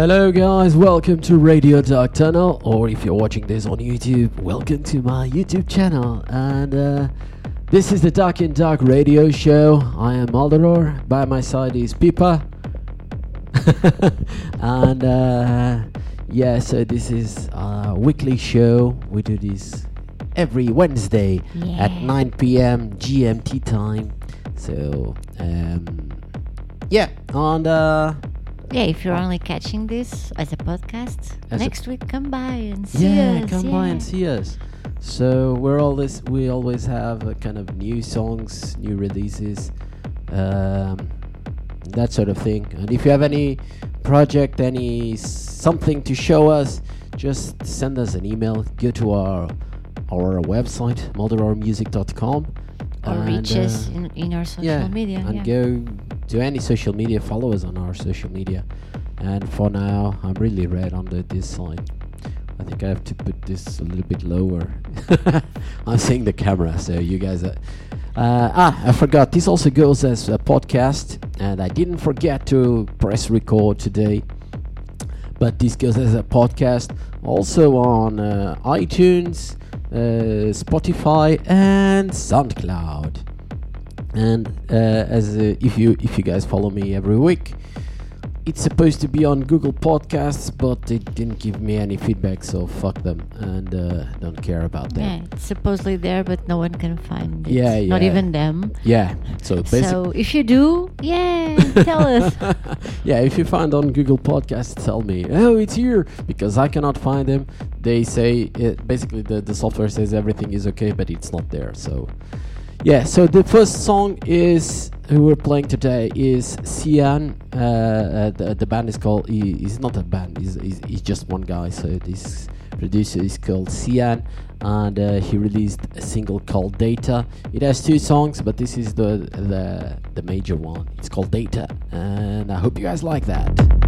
Hello, guys. Welcome to Radio Dark Tunnel, or if you're watching this on YouTube, welcome to my YouTube channel. And uh, this is the Dark in Dark Radio Show. I am Maldoror. By my side is Pipa. and uh, yeah, so this is a weekly show. We do this every Wednesday at 9 p.m. GMT time. So um, yeah, and uh, Yeah, if you're only catching this as a podcast, As a- next week come by and see us yeah, us. come by and see us. So we're always we always have a kind of new songs, new releases, um, that sort of thing. And if you have any project, any something to show us, just send us an email. Go to our our website maldorormusic.com Or reach us uh, in, in our social yeah, media. and yeah. go to any social media. Follow us on our social media. And for now, I'm really red under this side. I think I have to put this a little bit lower. I'm seeing the camera, so you guys. Are, uh, ah, I forgot. This also goes as a podcast, and I didn't forget to press record today. But this goes as a podcast, also on uh, iTunes, uh, Spotify, and SoundCloud. And uh, as uh, if you if you guys follow me every week, it's supposed to be on Google Podcasts, but they didn't give me any feedback, so fuck them and uh, don't care about that. Yeah, it's supposedly there, but no one can find it. Yeah, Not even them. Yeah. So basically, So if you do, yeah, tell us. yeah, if you find on Google Podcasts, tell me, oh, it's here, because I cannot find them. They say, it, basically, the, the software says everything is okay, but it's not there. So, yeah, so the first song is, who we're playing today is Cian. Uh, uh, the, the band is called, he, he's not a band, he's, he's, he's just one guy. So, this producer is called Cian. And uh, he released a single called Data. It has two songs, but this is the the the major one. It's called Data, and I hope you guys like that.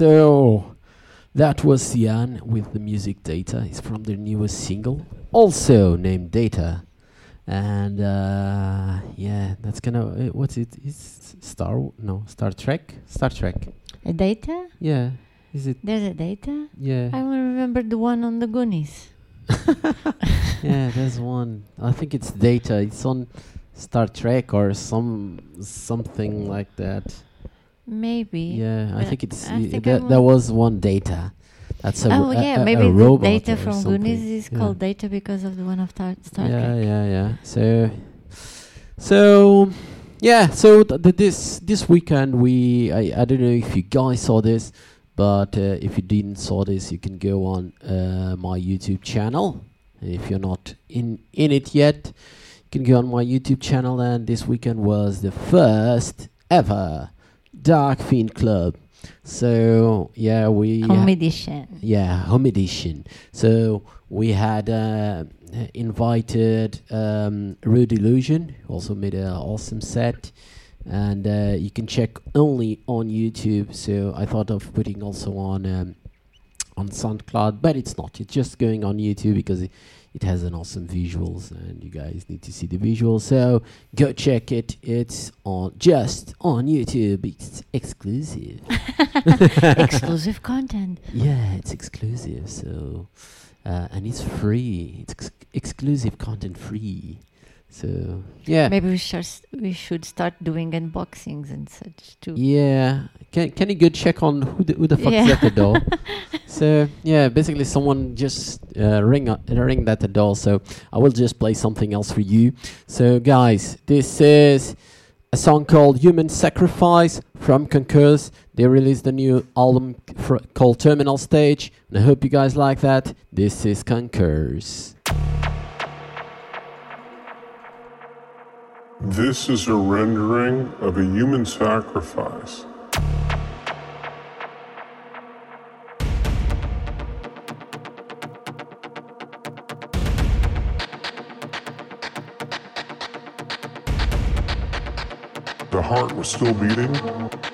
So that was Cian with the music Data. It's from their newest single, also named Data. And uh, yeah, that's gonna. Uh, what's it? Is Star? No, Star Trek. Star Trek. A data? Yeah. Is it? There's a data. Yeah. I only remember the one on the Goonies. yeah, there's one. I think it's Data. It's on Star Trek or some something like that. Maybe. Yeah, I think it's I think that. There was one data. That's a oh yeah, a, maybe a the data from. Goonies is yeah. called data because of the one of Star, Star yeah, Trek. Yeah, yeah, So, so yeah. So th- th- this this weekend we I I don't know if you guys saw this, but uh, if you didn't saw this, you can go on uh, my YouTube channel. If you're not in in it yet, you can go on my YouTube channel. And this weekend was the first ever Dark Fiend Club. So yeah, we home edition. Yeah, home edition. So we had uh, invited um, Rude Illusion, also made an awesome set, and uh, you can check only on YouTube. So I thought of putting also on um, on SoundCloud, but it's not. It's just going on YouTube because. It, it has an awesome visuals, and you guys need to see the visuals. So go check it. It's on just on YouTube. It's exclusive. exclusive content. Yeah, it's exclusive. So uh, and it's free. It's ex- exclusive content free. So yeah, maybe we should we should start doing unboxings and such too. Yeah, can can you go check on who the who the fuck yeah. is at the door? so yeah, basically someone just uh, ring uh, ring at the door. So I will just play something else for you. So guys, this is a song called Human Sacrifice from Concurs. They released a new album called Terminal Stage, and I hope you guys like that. This is Concurs. This is a rendering of a human sacrifice. The heart was still beating.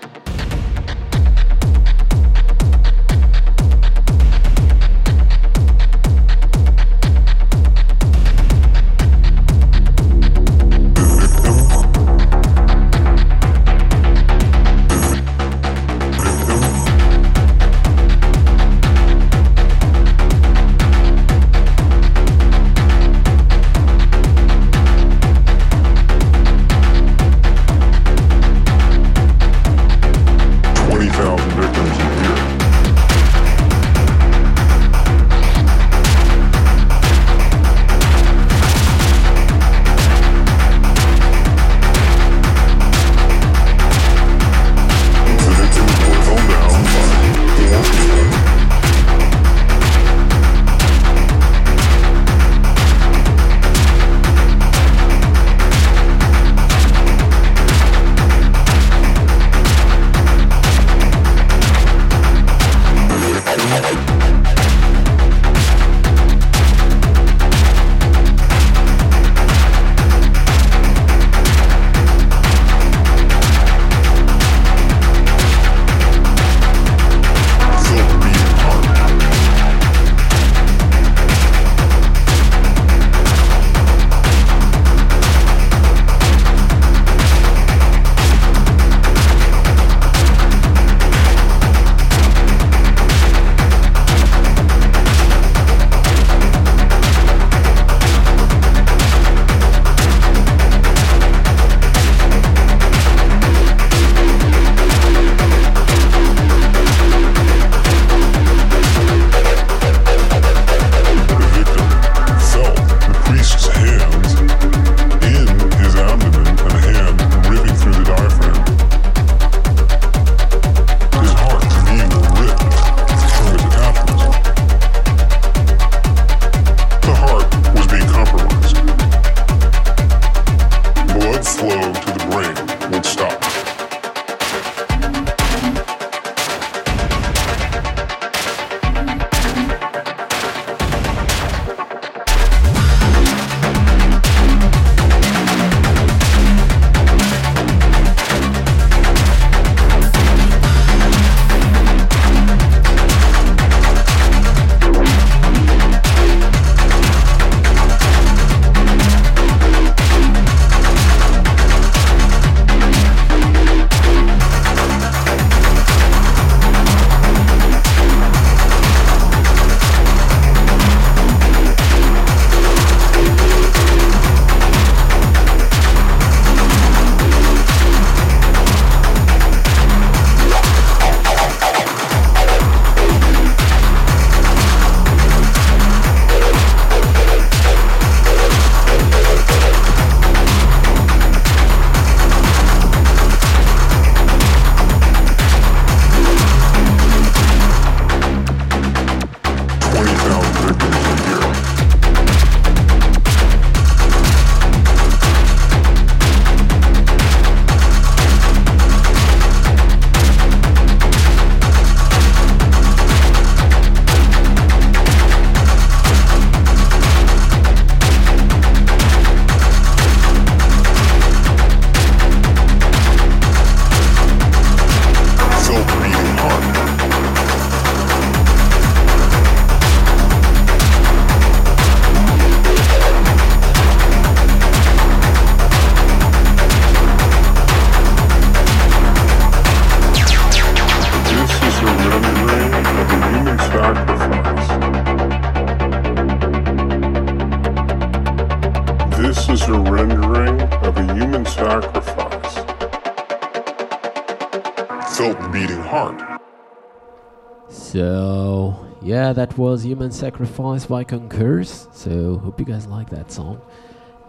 Was Human Sacrifice by Concurs. So hope you guys like that song.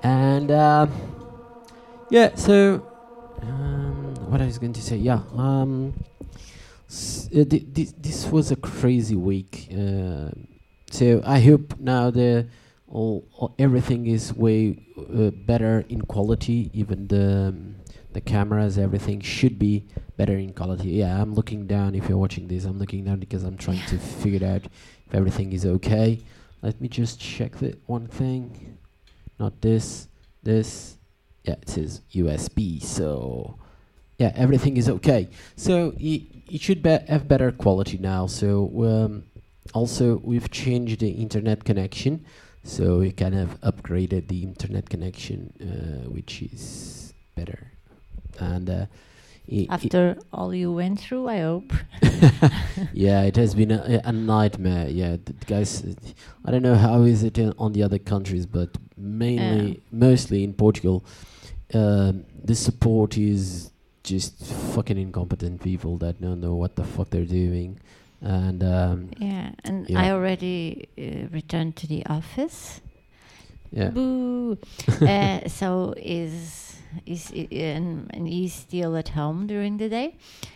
And uh, yeah, so um, what I was going to say, yeah, um, s- uh, thi- thi- this was a crazy week. Uh, so I hope now the all, all everything is way uh, better in quality. Even the um, the cameras, everything should be better in quality. Yeah, I'm looking down. If you're watching this, I'm looking down because I'm trying to figure out if everything is okay. Let me just check the one thing. Not this, this. Yeah, it says USB. So yeah, everything is okay. So it, it should be have better quality now. So um, also we've changed the internet connection. So we kind of upgraded the internet connection, uh, which is better. And uh, i- i- After all you went through, I hope. yeah, it has been a, a nightmare. Yeah, the guys, I don't know how is it in, on the other countries, but mainly, mostly in Portugal, um, the support is just fucking incompetent people that don't know what the fuck they're doing, and um, Yeah, and Yeah. I already uh, returned to the office. yeah, Boo. uh, so is is and, and he's still at home during the day.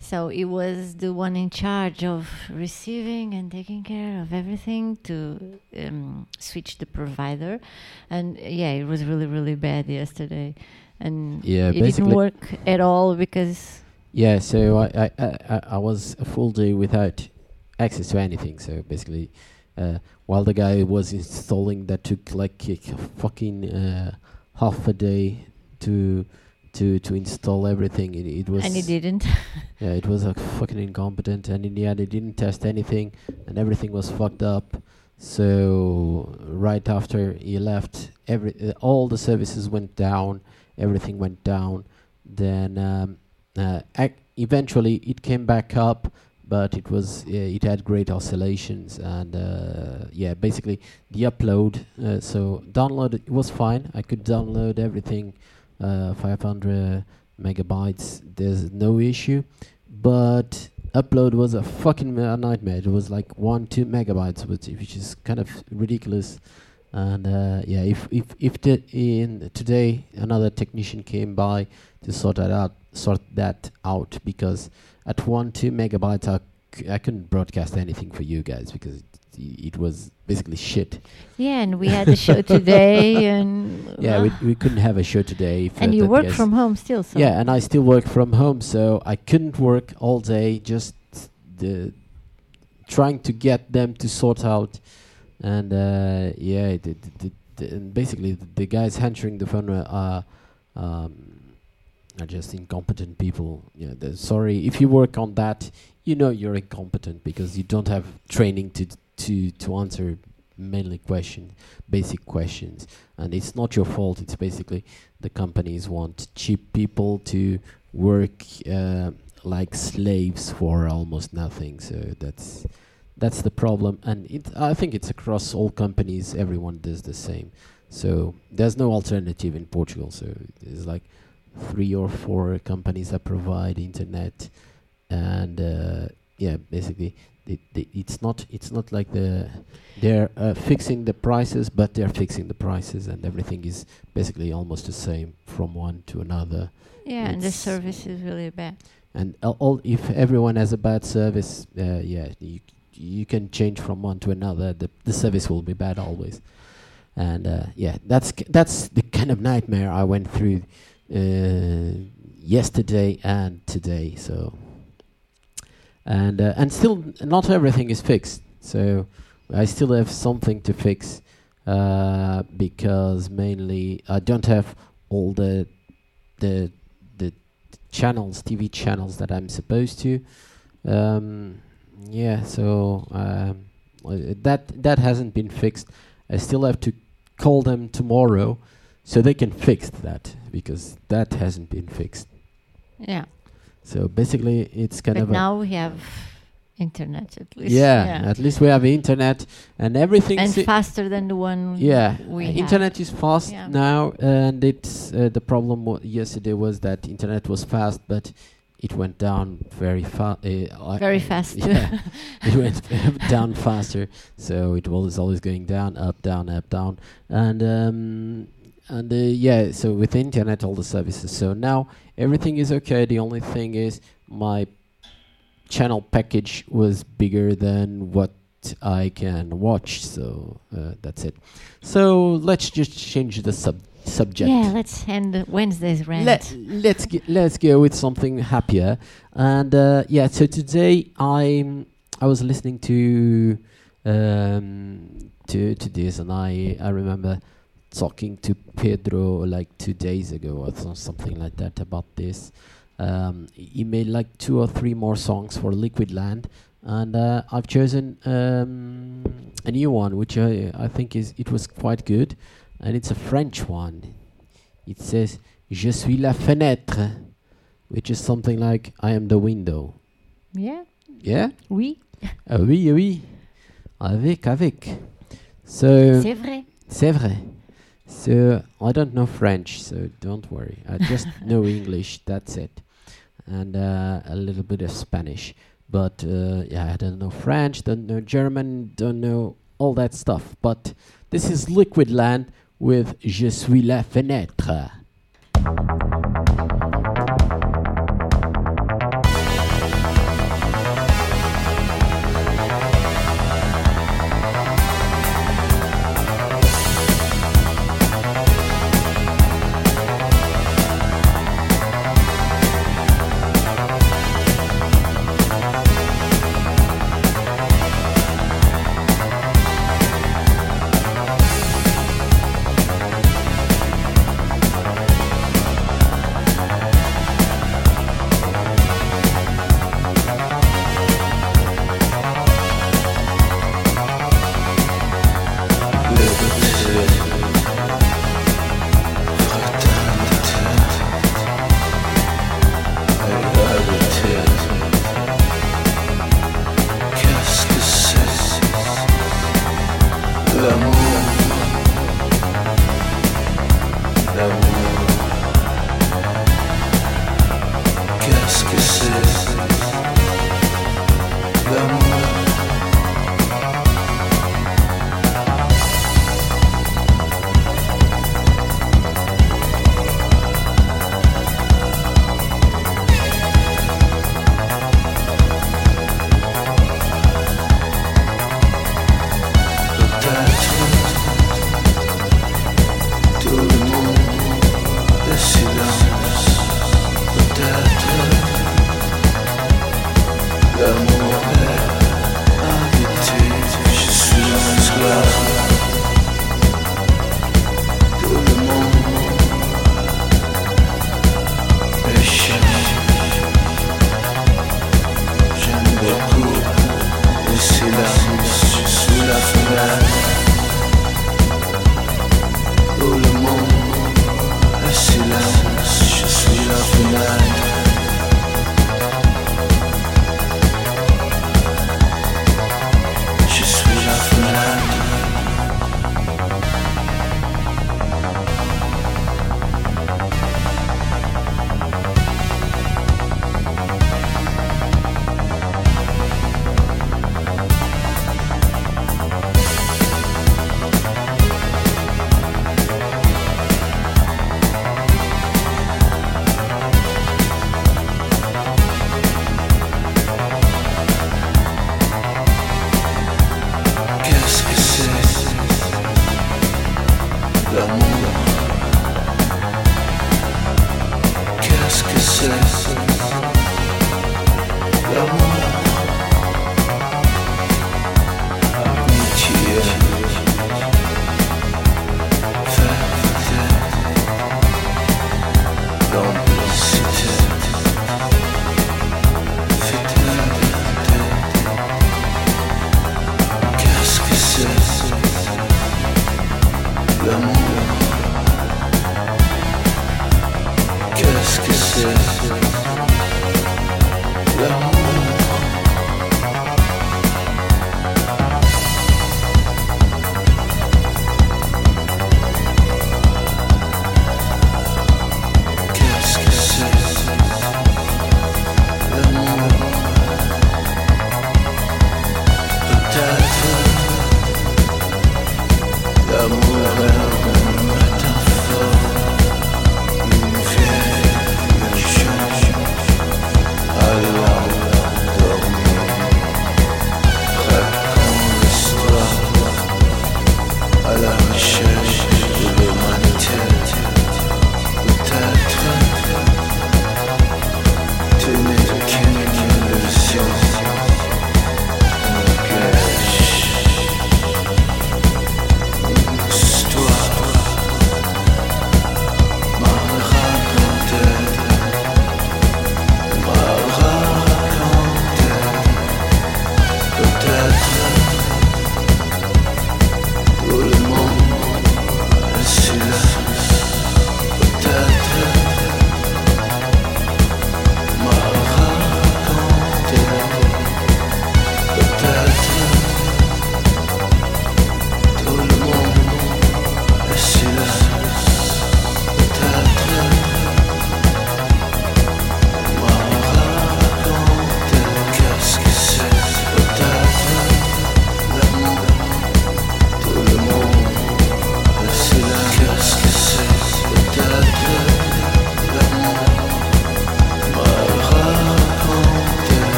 So he was the one in charge of receiving and taking care of everything to um, switch the provider, and yeah, it was really really bad yesterday, and Yeah, it didn't work at all because yeah. So I, I, I, I- I was a full day without access to anything. So basically, uh, while the guy was installing, that took like a fucking uh, half a day to to to install everything. It, it was and he didn't. Yeah, it was a fucking incompetent, and in the end, they didn't test anything, and everything was fucked up. So right after he left, every uh, all the services went down, everything went down. Then um, uh, ac- eventually it came back up, but it was uh, it had great oscillations, and uh, yeah, basically the upload. Uh, so download it was fine. I could download everything, uh, 500 megabytes. There's no issue but upload was a fucking ma- nightmare. It was like one, two megabytes, which, which is kind of ridiculous. And uh, yeah, if if if the, in today another technician came by to sort that out, sort that out, because at one, two megabytes, I, c- I couldn't broadcast anything for you guys because it, was basically shit. yeah, and we had a show today, and Yeah, uh, we we couldn't have a show today. and uh, you work from home still. So yeah, and I still work from home, so I couldn't work all day. Just the trying to get them to sort out, and uh, yeah, the, the, the, basically the, the guys answering the phone are um, are just incompetent people. Yeah, sorry if you work on that, you know you're incompetent because you don't have training to to to answer mainly questions, basic questions, and it's not your fault. It's basically the companies want cheap people to work uh, like slaves for almost nothing. So that's that's the problem, and it, I think it's across all companies. Everyone does the same. So there's no alternative in Portugal. So there's like three or four companies that provide internet, and uh, yeah, basically it, it, it's not it's not like the they're uh, fixing the prices, but they're fixing the prices, and everything is basically almost the same from one to another. yeah, and the service is really bad. And all, all if everyone has a bad service, uh, yeah, you you can change from one to another. The the service will be bad always. And uh, yeah, that's that's the kind of nightmare I went through uh, yesterday and today. So and uh, and still not everything is fixed. So I still have something to fix uh, because mainly I don't have all the the the channels, TV channels that I'm supposed to. Um, yeah, so um, uh, that that hasn't been fixed. I still have to call them tomorrow so they can fix that because that hasn't been fixed. Yeah, So basically, it's kind but of now we have internet at least. yeah, At least we have internet and everything. and faster than the one. yeah, internet is fast Yeah. now, and it's uh, the problem yesterday was that internet was fast, but it went down very fast. Uh, Very fast. Yeah, it went down faster, so it was always going down, up, down, up, down, and um, and uh, yeah. So with internet, all the services. So now everything is okay. The only thing is my channel package was bigger than what I can watch. So uh, that's it. So let's just change the sub subject. Yeah, let's end Wednesday's rant. Let, let's get, let's go with something happier. And uh, yeah, so today I I was listening to um, to to this, and I I remember talking to Pedro like two days ago or something like that about this. Um, he made like two or three more songs for Liquid Land, and uh, I've chosen um, a new one, which I I think is it was quite good, and it's a French one. It says "Je suis la fenêtre," which is something like "I am the window." Yeah. Yeah. Oui. Ah oui, oui. Avec, avec. So, C'est vrai. c'est vrai. So, I don't know French, so don't worry. I just know English, that's it. And uh, a little bit of Spanish. But uh, yeah, I don't know French, don't know German, don't know all that stuff. But this is Liquid Land with Je suis la fenêtre.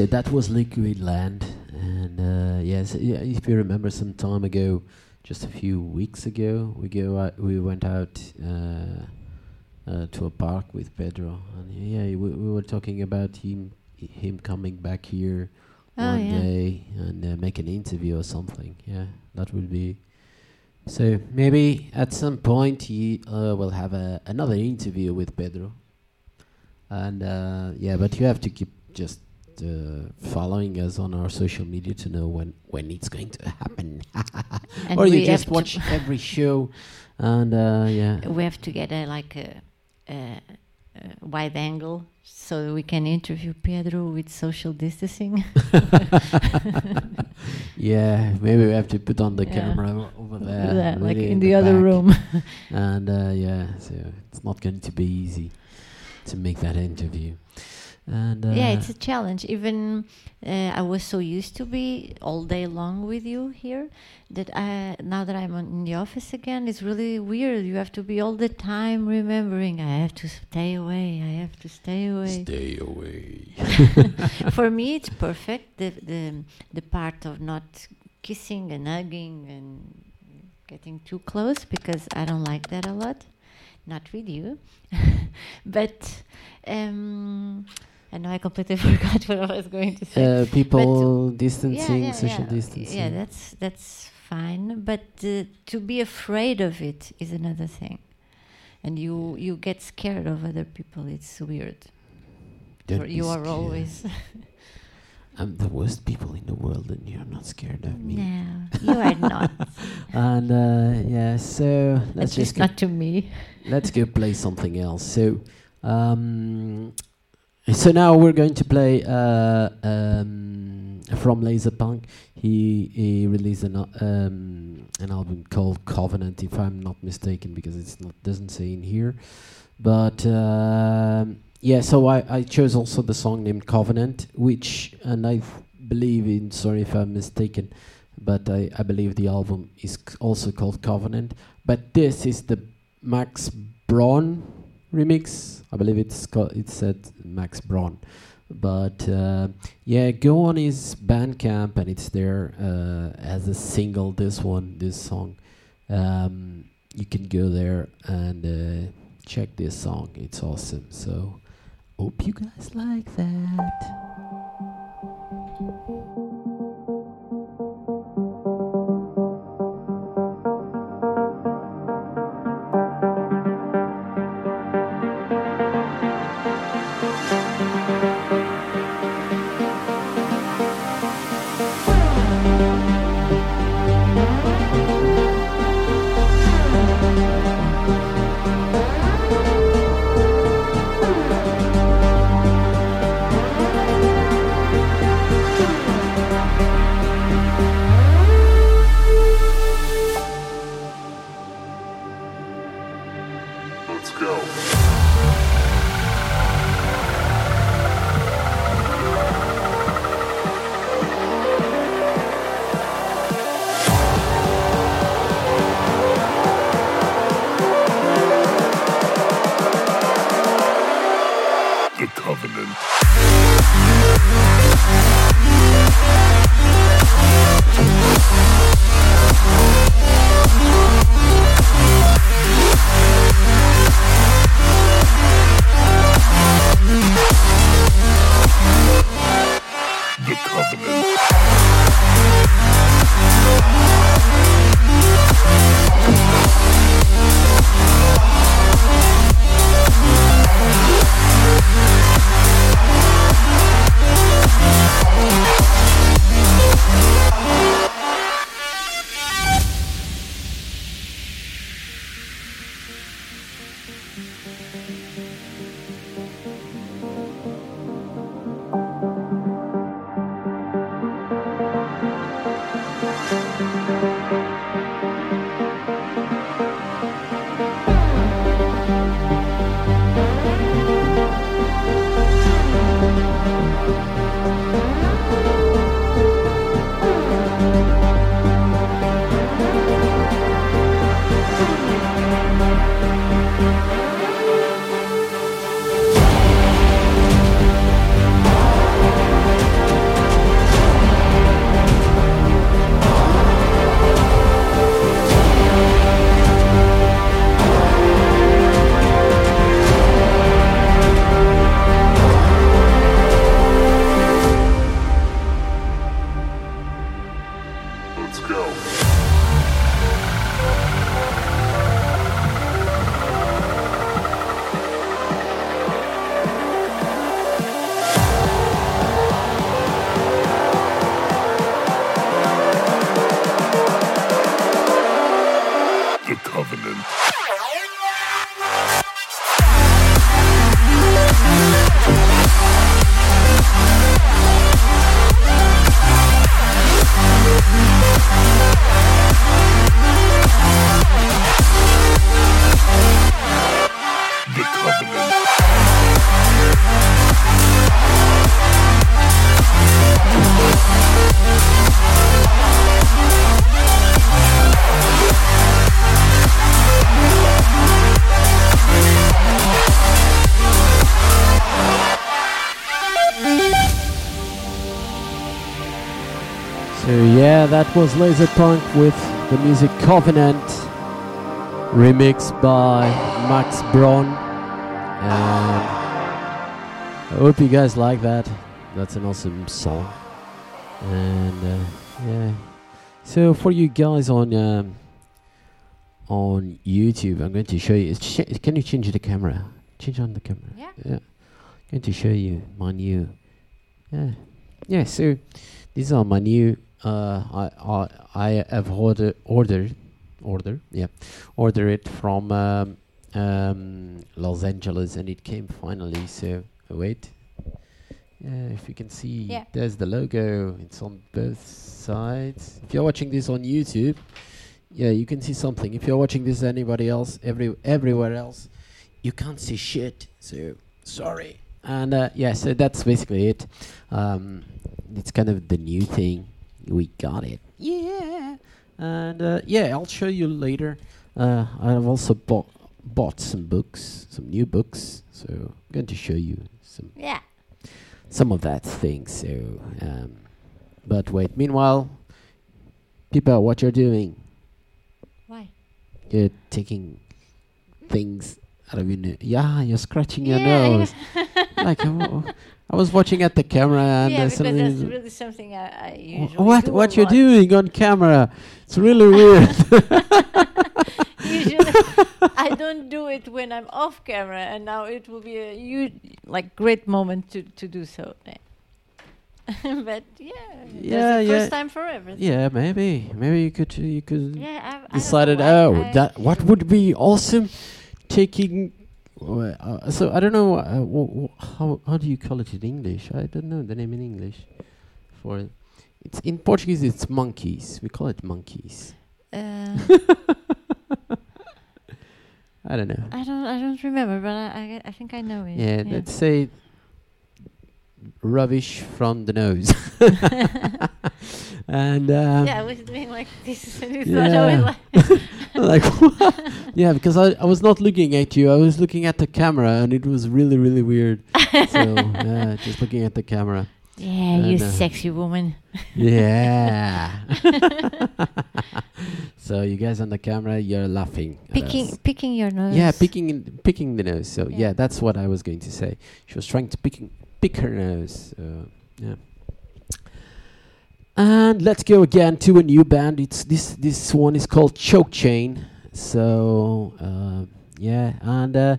So that was Liquid Land, and uh, yes, if you remember, some time ago, just a few weeks ago, we go out, we went out uh, uh, to a park with Pedro, and yeah, we, we were talking about him him coming back here Oh, one yeah. day and uh, make an interview or something. Yeah, that would be. So maybe at some point he uh, will have a, another interview with Pedro. And uh, yeah, but you have to keep just following us on our social media to know when when it's going to happen. Or you just watch every show, and uh, yeah. We have to get a like a, a, a wide angle so we can interview Pedro with social distancing. yeah, maybe we have to put on the Yeah. camera over there, Yeah, like really in the, other back. room. and uh, yeah, so it's not going to be easy to make that interview. And uh, yeah, it's a challenge. Even uh, I was so used to be all day long with you here that I, now that I'm in the office again, it's really weird. You have to be all the time remembering. I have to stay away. I have to stay away. stay away. For me, it's perfect. The the the part of not kissing and hugging and getting too close because I don't like that a lot. Not with you, but um, I know I completely forgot what I was going to say. uh, people distancing, yeah, social yeah. distancing. Yeah, that's that's fine. But uh, to be afraid of it is another thing, and you you get scared of other people. It's weird. Don't you are scared. always. I'm the worst people in the world, and you're not scared of me. no, you are not. And uh, yeah, so let's At just not to me. let's go play something else. So, um, so now we're going to play uh, um, from Laserpunk. He he released an um, an album called Covenant, if I'm not mistaken, because it's not doesn't say in here. But um, yeah, so I, I chose also the song named Covenant, which and I believe in. Sorry if I'm mistaken, but I, I believe the album is also called Covenant. But this is the Max Braun remix. I believe it's called, it said Max Braun. But uh, yeah, go on his Bandcamp and it's there uh, as a single. This one, this song, um, you can go there and uh, check this song. It's awesome. So hope you guys like that. That was Laser Punk with the music Covenant, remixed by Max Braun. And I hope you guys like that. That's an awesome song. And uh, yeah, so for you guys on um, on YouTube, I'm going to show you. Can you change the camera? Change on the camera. Yeah. Yeah. I'm going to show you my new. Yeah. Yeah. So these are my new. Uh, I I I have order ordered order yeah order it from um, um, Los Angeles and it came finally. So wait. Yeah, if you can see, Yeah. there's the logo. It's on both sides. If you're watching this on YouTube, yeah, you can see something. If you're watching this anybody else, every everywhere else, you can't see shit. So sorry. And uh, yeah, so that's basically it. Um, it's kind of the new thing. We got it. Yeah. And uh, yeah, I'll show you later. Uh, I've also bought bought some books, some new books. So I'm going to show you some Yeah. some of that thing. So, um, but wait. Meanwhile, people, what you're doing? Why? You're taking things out of your nose. Yeah, you're scratching your Yeah, yeah. nose. like I wa- I was watching at the camera and yeah, uh, because that's really something I, I usually what do what you're lot. doing on camera? It's really weird. Usually, I don't do it when I'm off camera, and now it will be a huge, like, great moment to to do so. But yeah, Yeah, yeah. first time for everything. yeah, maybe maybe you could you could Yeah, I, I decided. Oh, I- that what would be awesome, taking. Uh, so I don't know uh, how how do you call it in English? I don't know the name in English. For it. it's in Portuguese. It's monkeys. We call it monkeys. Uh, I don't know. I don't. I don't remember, but I. I, I think I know it. Yeah, let's say rubbish from the nose. and um, yeah, I was doing like this, and Yeah. thought I was like, like yeah, because I, I was not looking at you. I was looking at the camera, and it was really really weird. so yeah, just looking at the camera. yeah, you uh, sexy woman. Yeah. so you guys on the camera, you're laughing. Picking, picking your nose. Yeah, picking in, picking the nose. So yeah. Yeah. that's what I was going to say. She was trying to picking pick her nose. So yeah. And let's go again to a new band. It's this this one is called Choke Chain. So uh, yeah, and uh,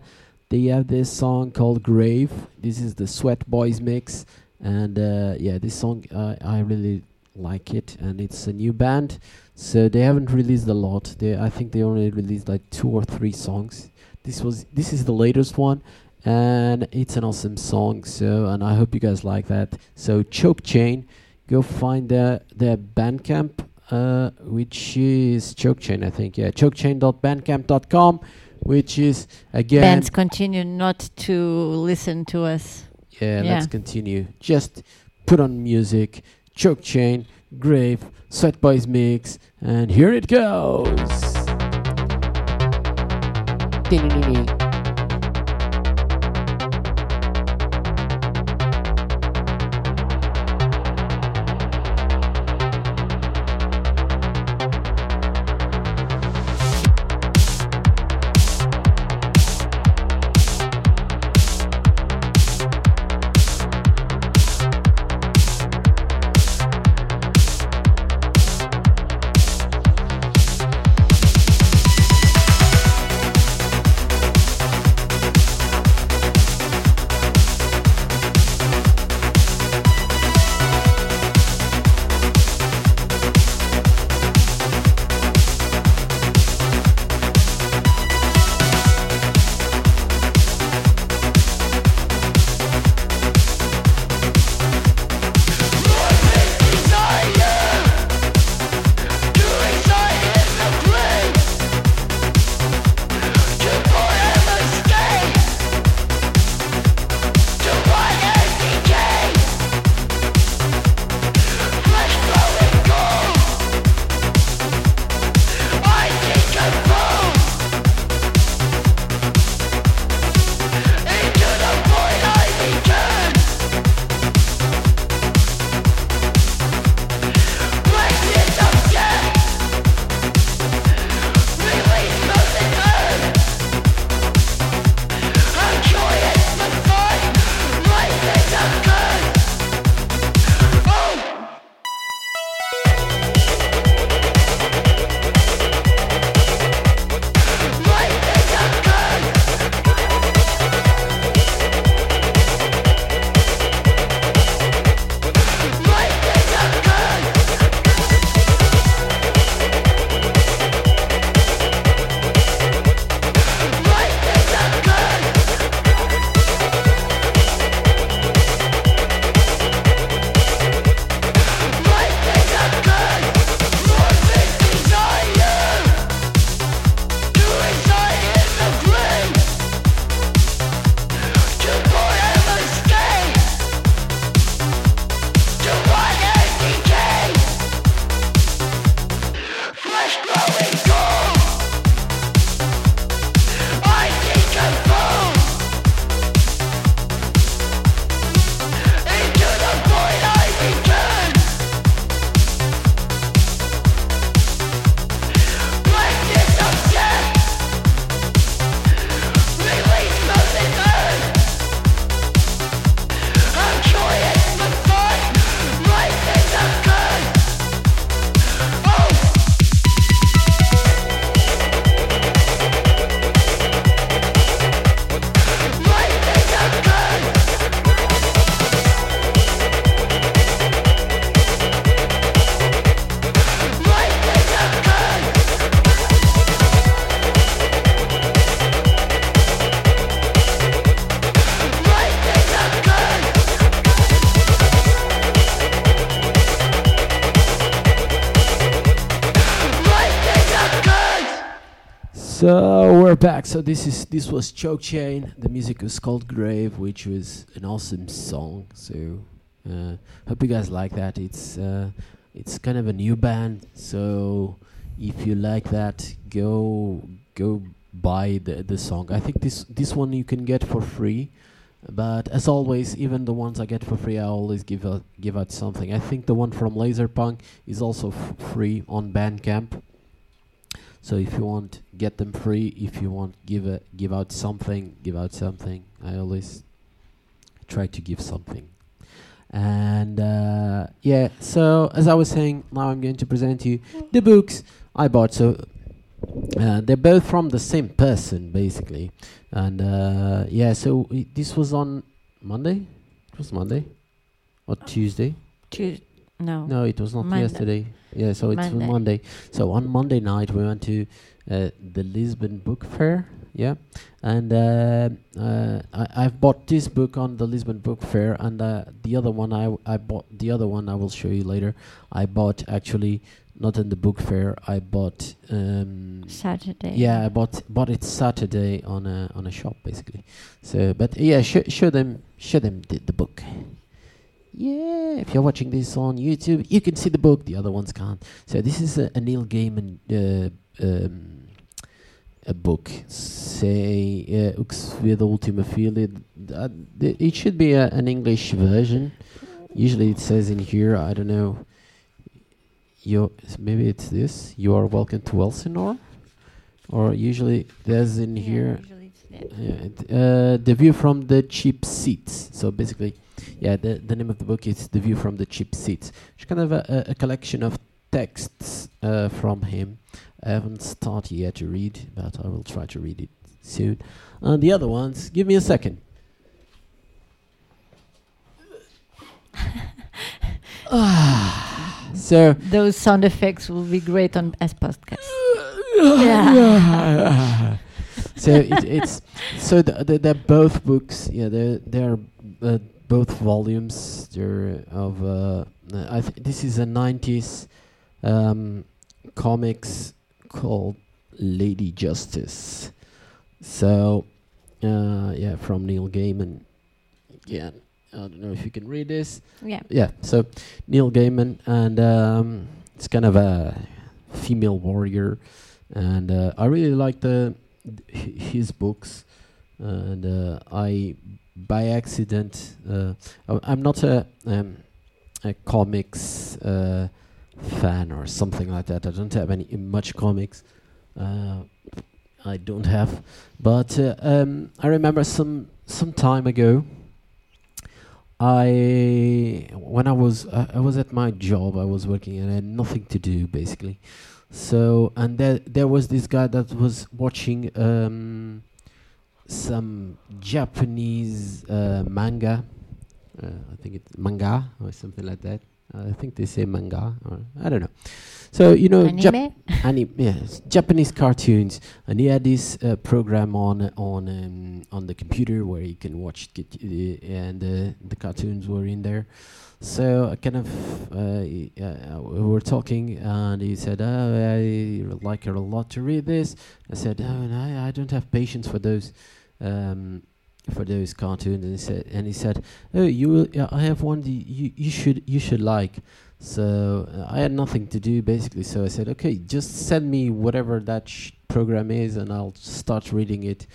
they have this song called Grave. This is the Sweat Boys mix, and uh, yeah, this song uh, I really like it, and it's a new band. So they haven't released a lot. They I think they only released like two or three songs. This was this is the latest one, and it's an awesome song. So and I hope you guys like that. So Choke Chain, go find their their Bandcamp, uh, which is Choke Chain, I think. Yeah, chokechain.bandcamp.com, which is again. Bands continue not to listen to us. Yeah, Yeah. let's continue. Just put on music, Choke Chain, Grave, Sweat Boys Mix, and here it goes. So this is this was Choke Chain. The music was called Grave, which was an awesome song. So uh, hope you guys like that. It's uh, it's kind of a new band. So if you like that, go go buy the the song. I think this this one you can get for free. But as always, even the ones I get for free, I always give out give out something. I think the one from Laserpunk is also free on Bandcamp. So if you want, get them free. If you want, give a, give out something, give out something. I always try to give something. And uh, yeah, so as I was saying, now I'm going to present you the books I bought. So uh, they're both from the same person, basically. And uh, yeah, so this was on Monday. It was Monday or Tuesday. Tues- no. No, it was not Monday. yesterday. Yeah, so it's Monday. on Monday. So on Monday night we went to uh, the Lisbon Book Fair. Yeah, and uh, uh, I, I've bought this book on the Lisbon Book Fair, and uh, the other one I I bought the other one I will show you later. I bought actually not in the book fair. I bought um, Saturday. yeah, I bought bought it Saturday on a on a shop basically. So, but yeah, sh- show them show them the, the book. Yeah, if you're watching this on YouTube, you can see the book. The other ones can't. So this is a, a Neil Gaiman uh, um, a book. Say uh, Ultima File. Uh, it should be a, an English version. Usually it says in here. I don't know. You maybe it's this. You are welcome to Elsinore, or usually there's in Yeah, here usually it's yeah, it, uh, the view from the cheap seats. So basically, yeah, the the name of the book is the view from the cheap seats. It's kind of a, a, a collection of texts uh, from him. I haven't started yet to read, but I will try to read it soon. And the other ones, give me a second. Ah, so Those sound effects will be great on as podcast. yeah. so it, it's so th- th- they're both books. Yeah, they're they're uh, both volumes. They're of uh, I th- this is a '90s um, comics called Lady Justice. So uh, yeah, from Neil Gaiman. Again, I don't know if you can read this Yeah. yeah so neil gaiman and um, it's kind of a female warrior and uh, i really like the his books and uh, i by accident uh, i'm not a um, a comics uh, fan or something like that. I don't have any much comics uh, i don't have. But uh, um, i remember some some time ago I when I was uh, I was at my job I was working and I had nothing to do basically. So and there there was this guy that was watching um, some Japanese uh, manga uh, I think it's manga or something like that I think they say manga or I don't know so you know Jap- Anime? Yes, Japanese cartoons, and he had this uh, program on on um, on the computer where you can watch it, uh, and uh, the cartoons were in there. So I kind of uh, uh, we were talking, and he said, "Oh, I like a lot to read this." I said, "Oh, I, I don't have patience for those." Um, for those cartoons, and he said, and he said, "Oh, you, will, yeah, I have one. You, you should, you should like." So uh, I had nothing to do basically. So I said, okay, just send me whatever that program is, and I'll start reading it.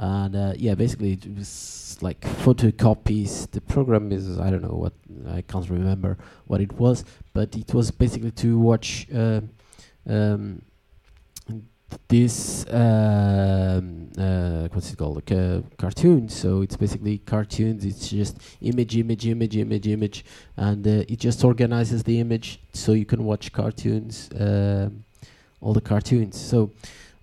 And uh, yeah, basically it was like photocopies. The program is I don't know what I can't remember what it was, but it was basically to watch uh, um, this um, uh, what's it called? Like uh, cartoons. So it's basically cartoons. It's just image, image, image, image, image. And uh, it just organizes the image so you can watch cartoons um, all the cartoons. So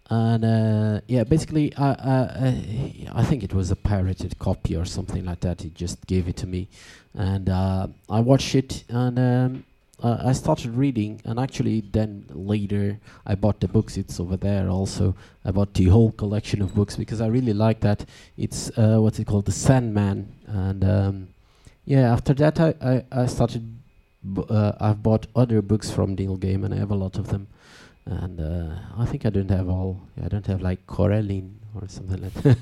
and uh, yeah basically I, I, I think it was a pirated copy or something like that. He just gave it to me. And uh, I watched it and um, uh, I started reading and actually then later I bought the books it's over there also I bought the whole collection of books because I really like that it's uh, what's it called the Sandman and um, yeah, after that I, I, I started. B- uh, I've bought other books from Neil Gaiman. I have a lot of them, and uh, I think I don't have all. I don't have like Coraline or something like that.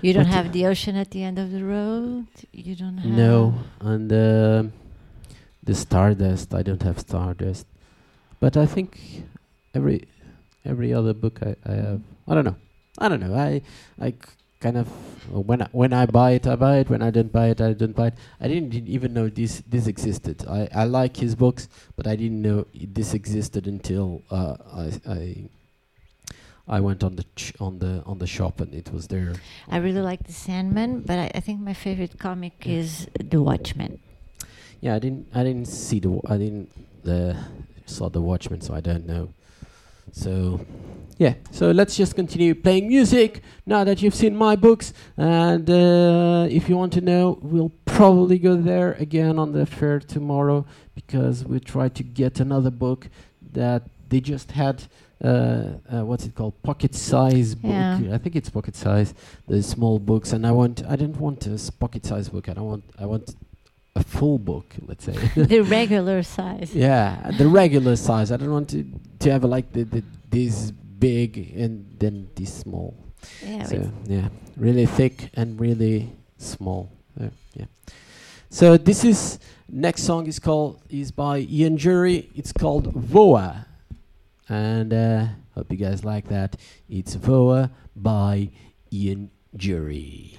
You don't have the ocean at the end of the road. You don't have. no, and um the Stardust. I don't have Stardust, but I think every every other book I, I have. I don't know. I don't know. I I k- kind of when I, when I buy it, I buy it. When I don't buy it, I don't buy it. I didn't even know this this existed. I, I like his books, but I didn't know this existed until uh, I I I went on the ch- on the on the shop and it was there. I really like the Sandman, but I, I think my favorite comic Yeah. is The Watchmen. Yeah, I didn't I didn't see the I didn't uh, saw the Watchmen, so I don't know. So yeah, so let's just continue playing music now that you've seen my books. And uh, if you want to know, we'll probably go there again on the fair tomorrow because we try to get another book that they just had. Uh, uh, what's it called? Pocket size book. Yeah. I think it's pocket size. The small books, and I want. I didn't want a pocket size book. I don't want. I want a full book. Let's say. the regular size. Yeah, the regular size. I don't want to to have like the, the this big and then this small. Yeah, so yeah, really thick and really small. Uh, yeah. So this is next song is called is by Ian Jury. It's called Voa, and uh, hope you guys like that. It's Voa by Ian Jury.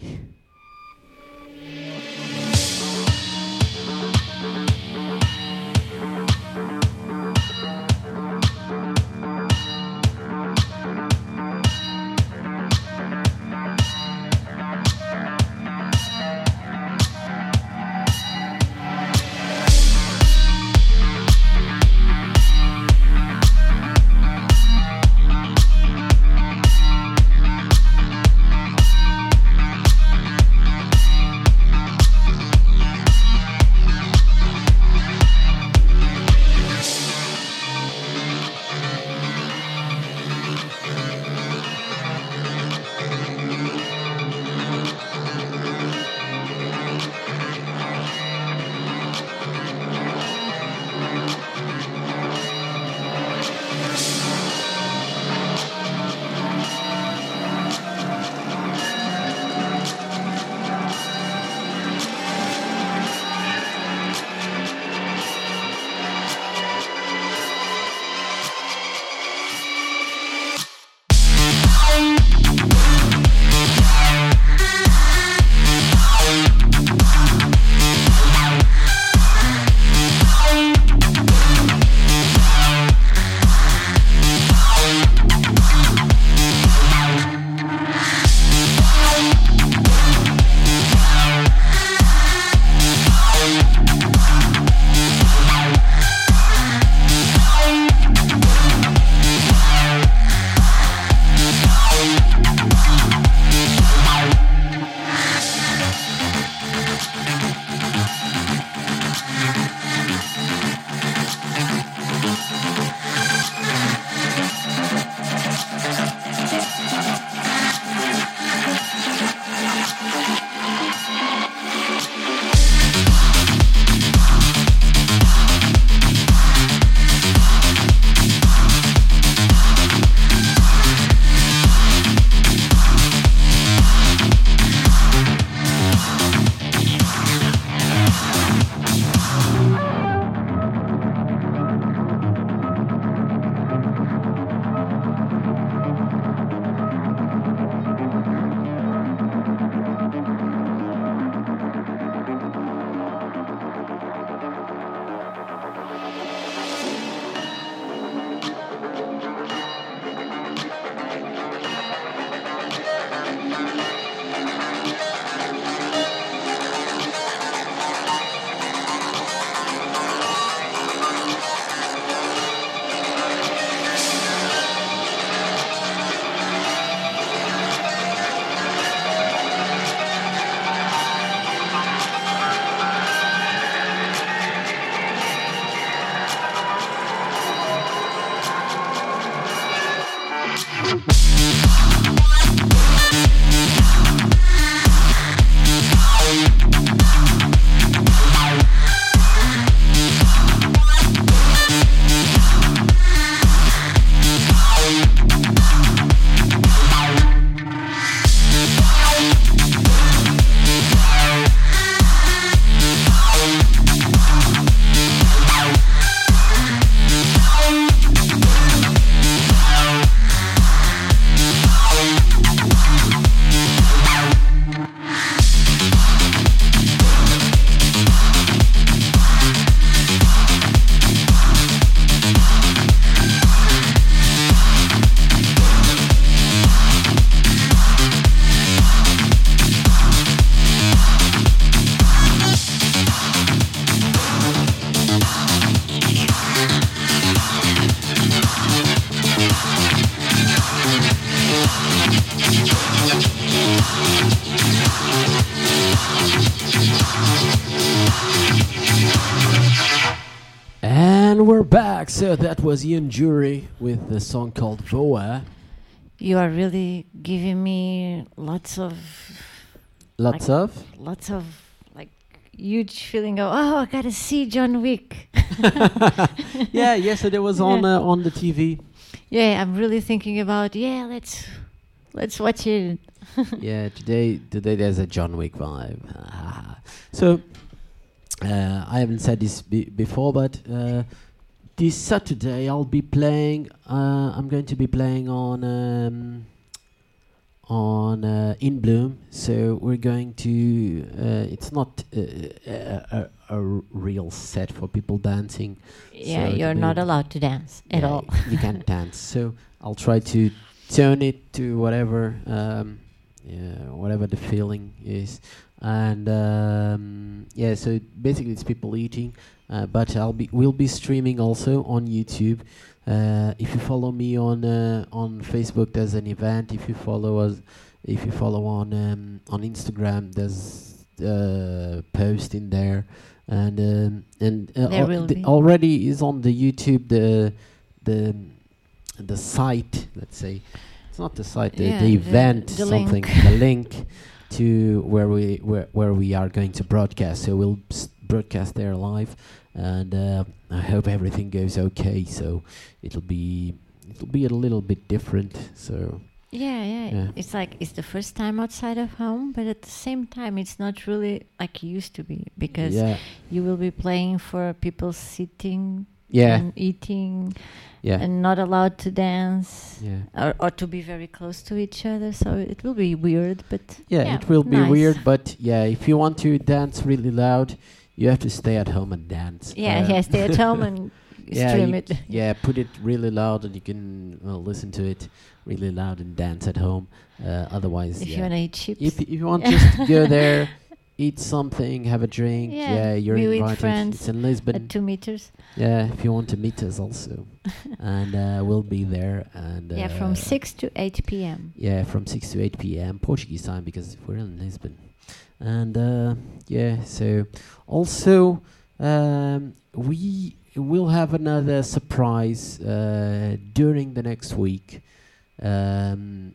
That was Ian Jury with the song called Voa. You are really giving me lots of, Lots Like- of. lots of like huge feeling of oh I gotta see John Wick. yeah, yesterday was on uh, on the TV. Yeah, I'm really thinking about yeah let's let's watch it. yeah, today today there's a John Wick vibe. So uh, I haven't said this be- before, but uh, this Saturday I'll be playing. Uh, I'm going to be playing on um, on uh, In Bloom. So we're going to. Uh, it's not uh, a, a, a real set for people dancing. Yeah, So you're not allowed to dance at Yeah, all. you can't dance. So I'll try to turn it to whatever, um, yeah, whatever the feeling is. And um, yeah, so basically it's people eating, uh, but I'll be we'll be streaming also on YouTube. Uh, if you follow me on uh, on Facebook, there's an event. If you follow us, if you follow on um, on Instagram, there's uh, post in there, and um, and uh, There al- will the- be. already is on the YouTube the the the site. Let's say it's not the site, the, Yeah, the the- event, the something, link. the link to where we where where we are going to broadcast. So we'll broadcast there live, and uh, I hope everything goes okay. So it'll be it'll be a little bit different. So Yeah, yeah, Yeah. It's like it's the first time outside of home, but at the same time, it's not really like it used to be because yeah, you will be playing for people sitting yeah, and eating yeah, and not allowed to dance yeah. or, or to be very close to each other. So it will be weird, but Yeah, it will be weird, but yeah, if you want to dance really loud, you have to stay at home and dance. Yeah, Uh, yeah. Stay at home and yeah, stream it. Yeah, put it really loud, and you can well, listen to it really loud and dance at home. Uh, otherwise, If you wanna eat chips. if if you want just to go there, eat something, have a drink. Yeah, Yeah, you're invited. It's in Lisbon. at two meters. yeah, if you want to meet us also, and uh, we'll be there. And yeah, uh, from six to eight p.m. yeah, from 6 to 8 p.m. Portuguese time because we're in Lisbon. And uh, yeah, so also um, we will have another surprise uh, during the next week. Um,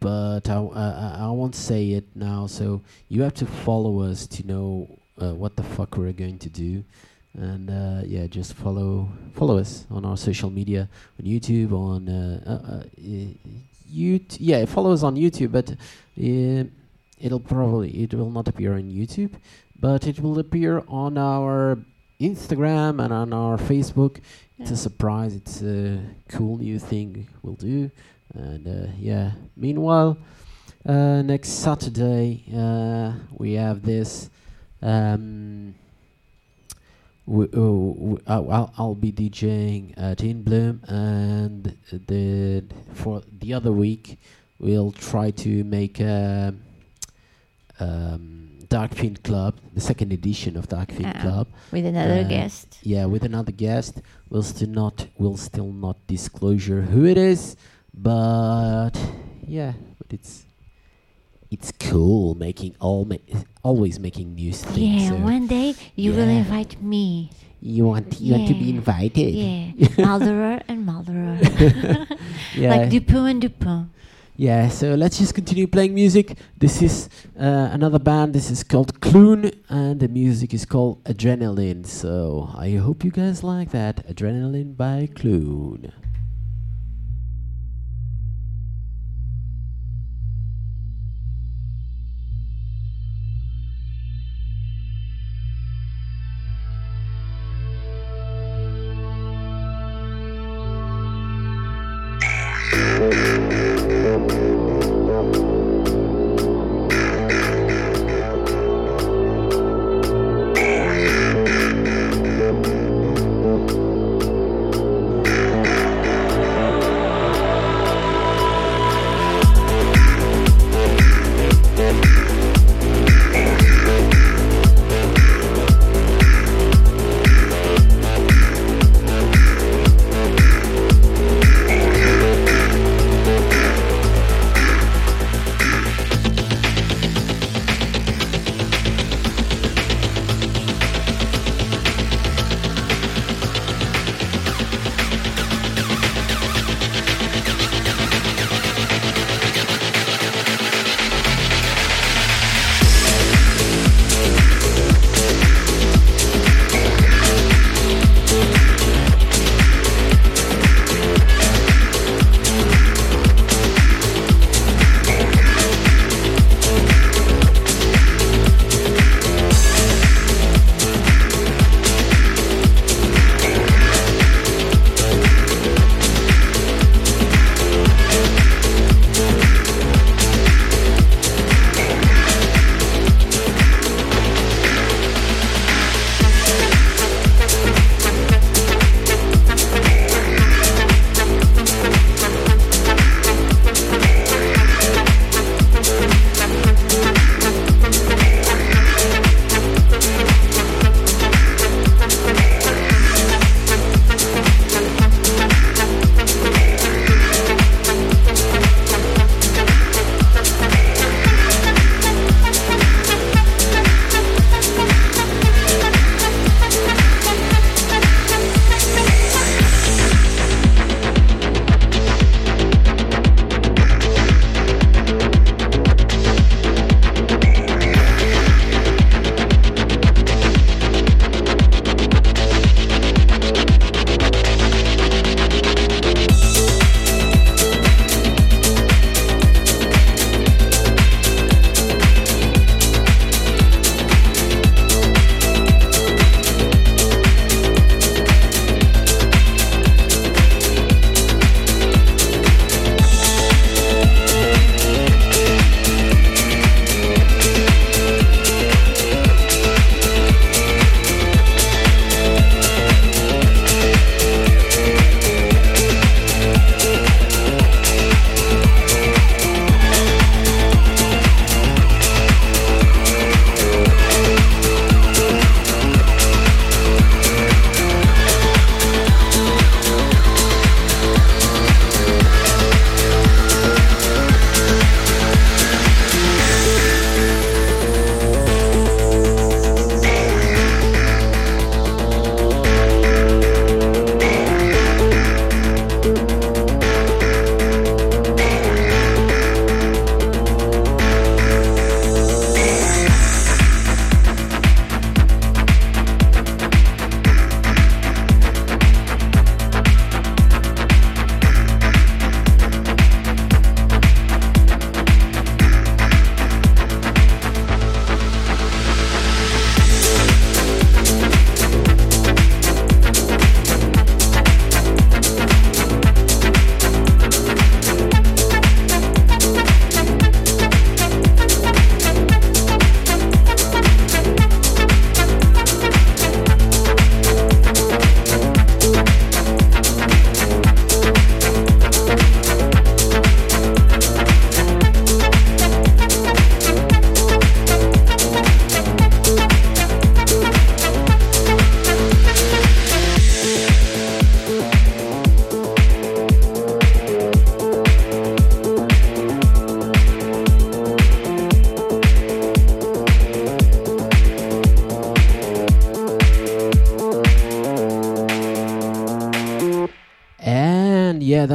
but I, I, I- won't say it now, so you have to follow us to know uh, what the fuck we're going to do. And uh, yeah, just follow follow us on our social media on YouTube on uh, uh, uh. Yeah, follow us on YouTube, but it'll probably it will not appear on YouTube, but it will appear on our Instagram and on our Facebook. It's a surprise. It's a cool new thing we'll do, and uh, yeah. Meanwhile, uh, next Saturday uh, we have this. Um, we, oh, w- I'll, I'll- I'll be DJing at In Bloom, and the for the other week we'll try to make a um, Dark Fiend Club, the second edition of Dark Fiend Ah. Club. with another Uh, guest. Yeah, with another guest. We'll still not we'll still not disclosure who it is, but yeah, but it's it's cool making all ma- always making new things. Yeah, so one day you will invite me. you want you want to be invited. Yeah, Malderer and Malderer. yeah. Like Dupont and Dupont. Yeah, so let's just continue playing music. This is uh, another band. This is called Clune, and the music is called Adrenaline. So I hope you guys like that. Adrenaline by Clune.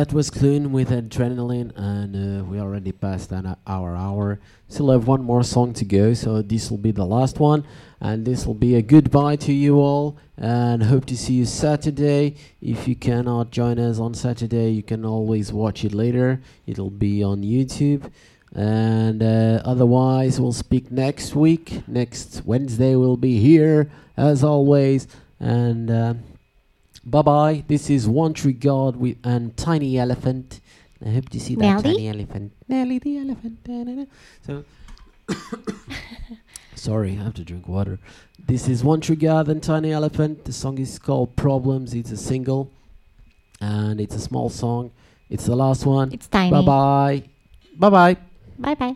That was Clune with Adrenaline, and uh, we already passed an our hour. Still have one more song to go, so this will be the last one, and this will be a goodbye to you all, and hope to see you Saturday. If you cannot join us on Saturday, you can always watch it later. It'll be on YouTube. And uh, otherwise, we'll speak next week. Next Wednesday, we'll be here as always. And uh, bye bye. This is One Tree God with and Tiny Elephant. I hope to see that Nelly? tiny elephant. Nelly the elephant. So, sorry, I have to drink water. This is One Tree God and Tiny Elephant. The song is called Problems. It's a single, and it's a small song. It's the last one. It's tiny. Bye bye. Bye bye. Bye bye.